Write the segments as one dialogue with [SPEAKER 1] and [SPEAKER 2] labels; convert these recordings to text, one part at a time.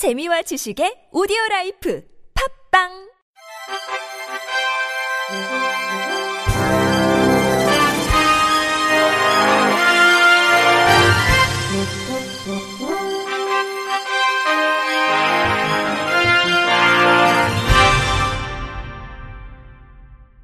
[SPEAKER 1] 재미와 지식의 오디오 라이프 팝빵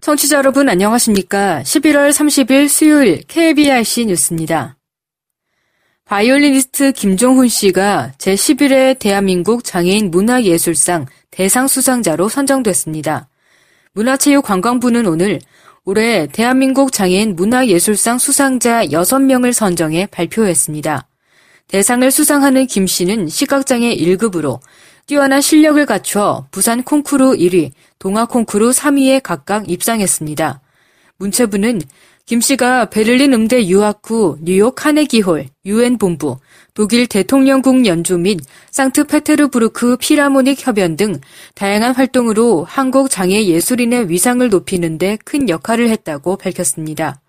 [SPEAKER 2] 청취자 여러분 안녕하십니까? 11월 30일 수요일 KBRC 뉴스입니다. 바이올리니스트 김종훈 씨가 제11회 대한민국 장애인 문화예술상 대상 수상자로 선정됐습니다. 문화체육관광부는 오늘 올해 대한민국 장애인 문화예술상 수상자 6명을 선정해 발표했습니다. 대상을 수상하는 김 씨는 시각장애 1급으로 뛰어난 실력을 갖춰 부산 콩쿠르 1위, 동아 콩쿠르 3위에 각각 입상했습니다. 문체부는 김 씨가 베를린 음대 유학 후 뉴욕 카네기홀, 유엔 본부, 독일 대통령궁 연주 및 상트페테르부르크 피라모닉 협연 등 다양한 활동으로 한국 장애 예술인의 위상을 높이는 데 큰 역할을 했다고 밝혔습니다.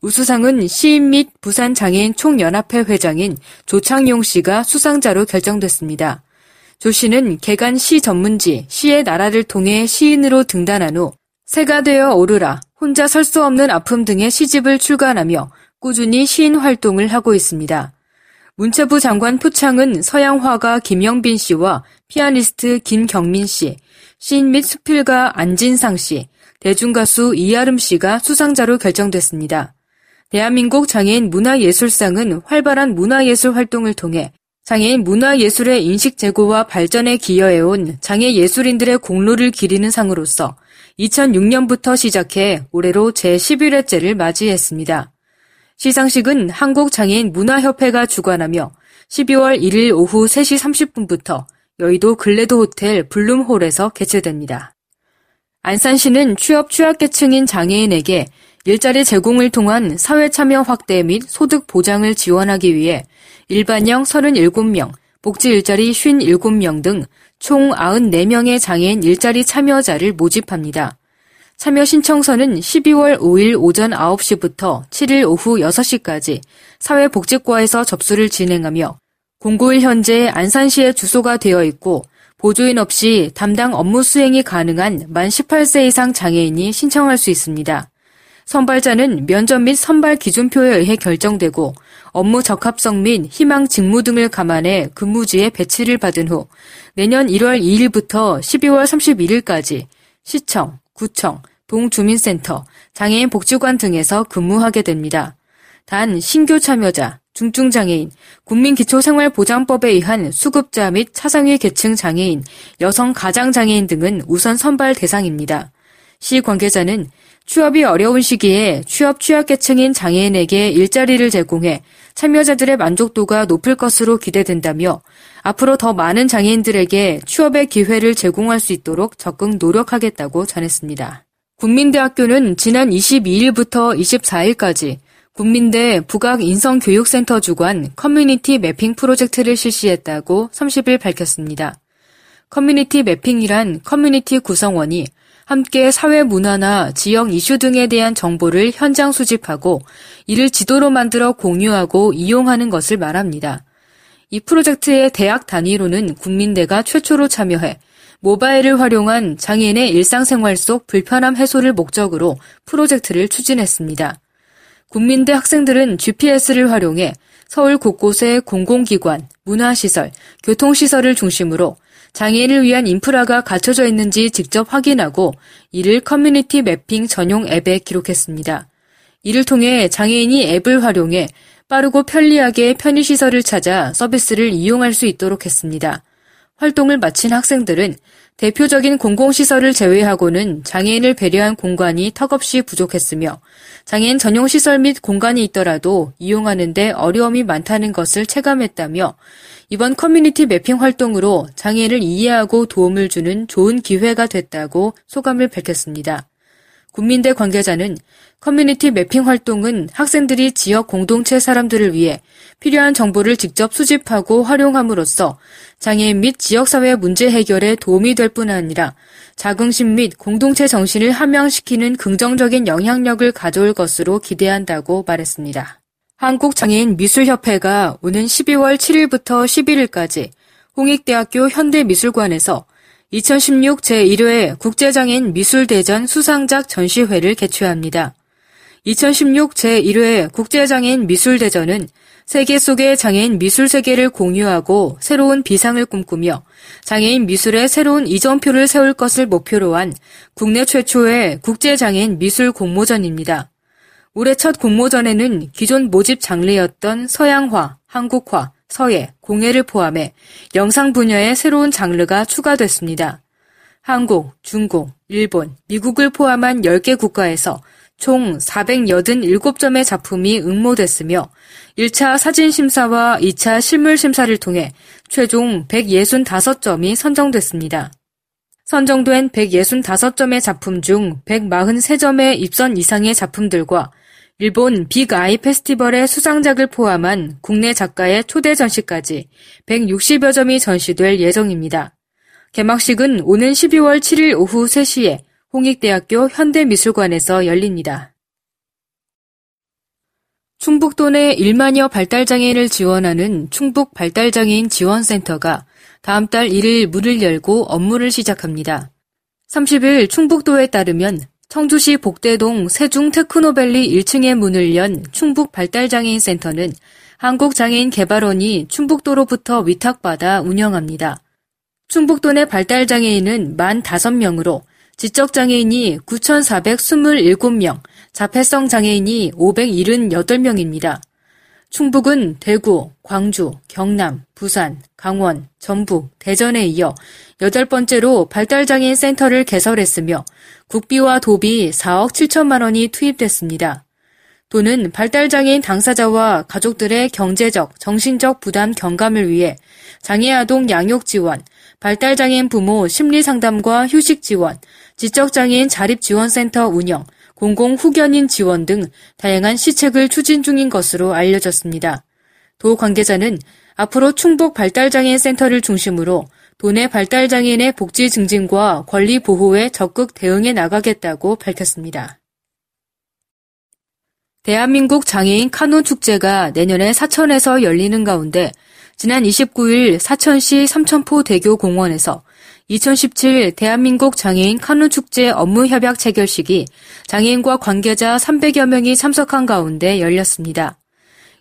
[SPEAKER 2] 우수상은 시인 및 부산 장애인 총연합회 회장인 조창용 씨가 수상자로 결정됐습니다. 조 씨는 개간 시 전문지 시의 나라를 통해 시인으로 등단한 후 새가 되어 오르라, 혼자 설 수 없는 아픔 등의 시집을 출간하며 꾸준히 시인 활동을 하고 있습니다. 문체부 장관 표창은 서양 화가 김영빈 씨와 피아니스트 김경민 씨, 시인 및 수필가 안진상 씨, 대중가수 이아름 씨가 수상자로 결정됐습니다. 대한민국 장애인 문화예술상은 활발한 문화예술 활동을 통해 장애인 문화예술의 인식 제고와 발전에 기여해온 장애 예술인들의 공로를 기리는 상으로서 2006년부터 시작해 올해로 제11회째를 맞이했습니다. 시상식은 한국장애인 문화협회가 주관하며 12월 1일 오후 3시 30분부터 여의도 글래드 호텔 블룸홀에서 개최됩니다. 안산시는 취업 취약계층인 장애인에게 일자리 제공을 통한 사회 참여 확대 및 소득 보장을 지원하기 위해 일반형 37명, 복지 일자리 57명 등 총 94명의 장애인 일자리 참여자를 모집합니다. 참여 신청서는 12월 5일 오전 9시부터 7일 오후 6시까지 사회복지과에서 접수를 진행하며 공고일 현재 안산시에 주소가 되어 있고 보조인 없이 담당 업무 수행이 가능한 만 18세 이상 장애인이 신청할 수 있습니다. 선발자는 면접 및 선발 기준표에 의해 결정되고 업무 적합성 및 희망 직무 등을 감안해 근무지에 배치를 받은 후 내년 1월 2일부터 12월 31일까지 시청, 구청, 동주민센터, 장애인 복지관 등에서 근무하게 됩니다. 단 신규 참여자, 중증장애인, 국민기초생활보장법에 의한 수급자 및 차상위 계층 장애인, 여성 가장장애인 등은 우선 선발 대상입니다. 시 관계자는 취업이 어려운 시기에 취업 취약계층인 장애인에게 일자리를 제공해 참여자들의 만족도가 높을 것으로 기대된다며 앞으로 더 많은 장애인들에게 취업의 기회를 제공할 수 있도록 적극 노력하겠다고 전했습니다. 국민대학교는 지난 22일부터 24일까지 국민대 북악인성교육센터 주관 커뮤니티 매핑 프로젝트를 실시했다고 30일 밝혔습니다. 커뮤니티 매핑이란 커뮤니티 구성원이 함께 사회 문화나 지역 이슈 등에 대한 정보를 현장 수집하고 이를 지도로 만들어 공유하고 이용하는 것을 말합니다. 이 프로젝트의 대학 단위로는 국민대가 최초로 참여해 모바일을 활용한 장애인의 일상생활 속 불편함 해소를 목적으로 프로젝트를 추진했습니다. 국민대 학생들은 GPS를 활용해 서울 곳곳의 공공기관, 문화시설, 교통시설을 중심으로 장애인을 위한 인프라가 갖춰져 있는지 직접 확인하고 이를 커뮤니티 매핑 전용 앱에 기록했습니다. 이를 통해 장애인이 앱을 활용해 빠르고 편리하게 편의시설을 찾아 서비스를 이용할 수 있도록 했습니다. 활동을 마친 학생들은 대표적인 공공시설을 제외하고는 장애인을 배려한 공간이 턱없이 부족했으며 장애인 전용 시설 및 공간이 있더라도 이용하는데 어려움이 많다는 것을 체감했다며 이번 커뮤니티 매핑 활동으로 장애인을 이해하고 도움을 주는 좋은 기회가 됐다고 소감을 밝혔습니다. 국민대 관계자는 커뮤니티 매핑 활동은 학생들이 지역 공동체 사람들을 위해 필요한 정보를 직접 수집하고 활용함으로써 장애인 및 지역사회 문제 해결에 도움이 될 뿐 아니라 자긍심 및 공동체 정신을 함양시키는 긍정적인 영향력을 가져올 것으로 기대한다고 말했습니다. 한국장애인 미술협회가 오는 12월 7일부터 11일까지 홍익대학교 현대미술관에서 2016 제1회 국제장애인 미술대전 수상작 전시회를 개최합니다. 2016 제1회 국제장애인 미술대전은 세계 속의 장애인 미술 세계를 공유하고 새로운 비상을 꿈꾸며 장애인 미술의 새로운 이전표를 세울 것을 목표로 한 국내 최초의 국제장애인 미술 공모전입니다. 올해 첫 공모전에는 기존 모집 장르였던 서양화, 한국화, 서예, 공예를 포함해 영상 분야의 새로운 장르가 추가됐습니다. 한국, 중국, 일본, 미국을 포함한 10개 국가에서 총 487점의 작품이 응모됐으며 1차 사진심사와 2차 실물심사를 통해 최종 165점이 선정됐습니다. 선정된 165점의 작품 중 143점의 입선 이상의 작품들과 일본 빅아이 페스티벌의 수상작을 포함한 국내 작가의 초대 전시까지 160여 점이 전시될 예정입니다. 개막식은 오는 12월 7일 오후 3시에 홍익대학교 현대미술관에서 열립니다. 충북도 내 1만여 발달장애인을 지원하는 충북 발달장애인 지원센터가 다음 달 1일 문을 열고 업무를 시작합니다. 30일 충북도에 따르면 청주시 복대동 세중 테크노밸리 1층에 문을 연 충북 발달장애인 센터는 한국장애인 개발원이 충북도로부터 위탁받아 운영합니다. 충북도 내 발달장애인은 만 5명으로 지적장애인이 9,427명, 자폐성 장애인이 578명입니다. 충북은 대구, 광주, 경남, 부산, 강원, 전북, 대전에 이어 여덟 번째로 발달장애인 센터를 개설했으며 국비와 도비 4억 7천만 원이 투입됐습니다. 또는 발달장애인 당사자와 가족들의 경제적, 정신적 부담 경감을 위해 장애아동 양육 지원, 발달장애인 부모 심리상담과 휴식 지원, 지적장애인 자립지원센터 운영, 공공후견인 지원 등 다양한 시책을 추진 중인 것으로 알려졌습니다. 도 관계자는 앞으로 충북 발달장애인 센터를 중심으로 도내 발달장애인의 복지 증진과 권리 보호에 적극 대응해 나가겠다고 밝혔습니다. 대한민국 장애인 카누 축제가 내년에 사천에서 열리는 가운데 지난 29일 사천시 삼천포 대교 공원에서 2017 대한민국 장애인 카누 축제 업무 협약 체결식이 장애인과 관계자 300여 명이 참석한 가운데 열렸습니다.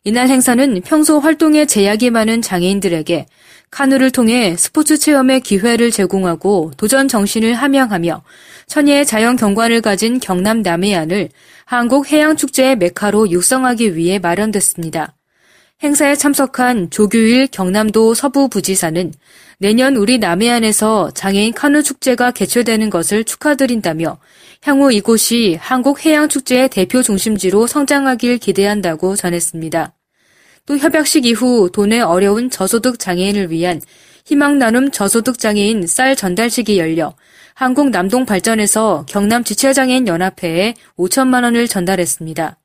[SPEAKER 2] 이날 행사는 평소 활동에 제약이 많은 장애인들에게 카누를 통해 스포츠 체험의 기회를 제공하고 도전 정신을 함양하며 천혜의 자연 경관을 가진 경남 남해안을 한국 해양축제의 메카로 육성하기 위해 마련됐습니다. 행사에 참석한 조규일 경남도 서부부지사는 내년 우리 남해안에서 장애인 카누 축제가 개최되는 것을 축하드린다며 향후 이곳이 한국 해양축제의 대표 중심지로 성장하길 기대한다고 전했습니다. 또 협약식 이후 도내 어려운 저소득 장애인을 위한 희망 나눔 저소득 장애인 쌀 전달식이 열려 한국 남동 발전에서 경남 지체장애인 연합회에 5천만 원을 전달했습니다.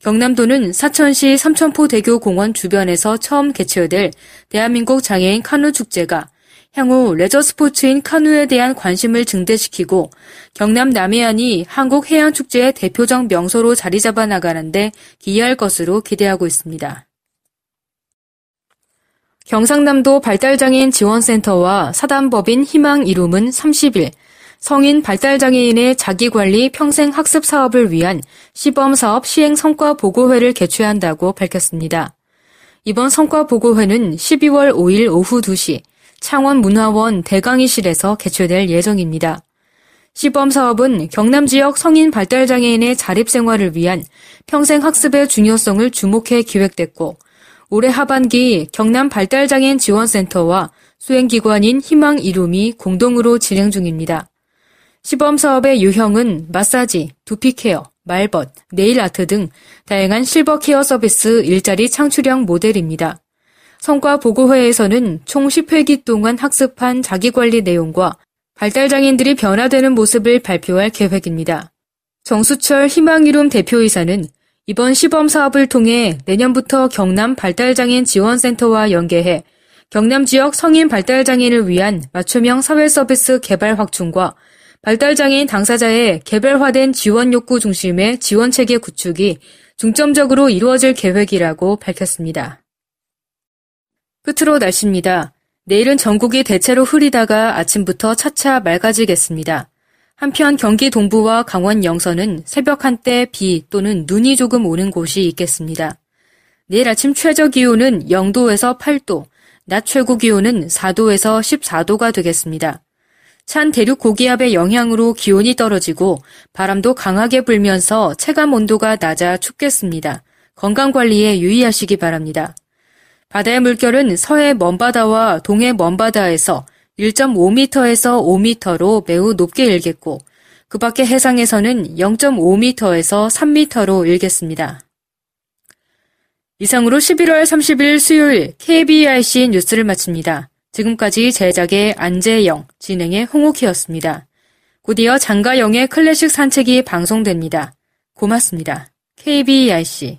[SPEAKER 2] 경남도는 사천시 삼천포대교 공원 주변에서 처음 개최될 대한민국 장애인 카누 축제가 향후 레저 스포츠인 카누에 대한 관심을 증대시키고 경남 남해안이 한국 해양 축제의 대표적 명소로 자리 잡아 나가는데 기여할 것으로 기대하고 있습니다. 경상남도 발달장애인 지원센터와 사단법인 희망 이룸은 30일 성인 발달장애인의 자기관리 평생 학습 사업을 위한 시범사업 시행 성과 보고회를 개최한다고 밝혔습니다. 이번 성과 보고회는 12월 5일 오후 2시 창원 문화원 대강의실에서 개최될 예정입니다. 시범 사업은 경남 지역 성인 발달장애인의 자립생활을 위한 평생 학습의 중요성을 주목해 기획됐고 올해 하반기 경남 발달장애인 지원센터와 수행기관인 희망 이룸이 공동으로 진행 중입니다. 시범 사업의 유형은 마사지, 두피 케어, 말벗, 네일 아트 등 다양한 실버 케어 서비스 일자리 창출형 모델입니다. 성과 보고회에서는 총 10회기 동안 학습한 자기관리 내용과 발달장애인들이 변화되는 모습을 발표할 계획입니다. 정수철 희망이룸 대표이사는 이번 시범 사업을 통해 내년부터 경남 발달장애인 지원센터와 연계해 경남 지역 성인 발달장애인을 위한 맞춤형 사회 서비스 개발 확충과 발달장애인 당사자의 개별화된 지원 욕구 중심의 지원 체계 구축이 중점적으로 이루어질 계획이라고 밝혔습니다. 끝으로 날씨입니다. 내일은 전국이 대체로 흐리다가 아침부터 차차 맑아지겠습니다. 한편 경기 동부와 강원 영서는 새벽 한때 비 또는 눈이 조금 오는 곳이 있겠습니다. 내일 아침 최저 기온은 0도에서 8도, 낮 최고 기온은 4도에서 14도가 되겠습니다. 찬 대륙 고기압의 영향으로 기온이 떨어지고 바람도 강하게 불면서 체감 온도가 낮아 춥겠습니다. 건강 관리에 유의하시기 바랍니다. 바다의 물결은 서해 먼바다와 동해 먼바다에서 1.5m에서 5m로 매우 높게 일겠고 그 밖의 해상에서는 0.5m에서 3m로 일겠습니다. 이상으로 11월 30일 수요일 KBRC 뉴스를 마칩니다. 지금까지 제작의 안재영, 진행의 홍옥희였습니다. 곧이어 장가영의 클래식 산책이 방송됩니다. 고맙습니다. KBRC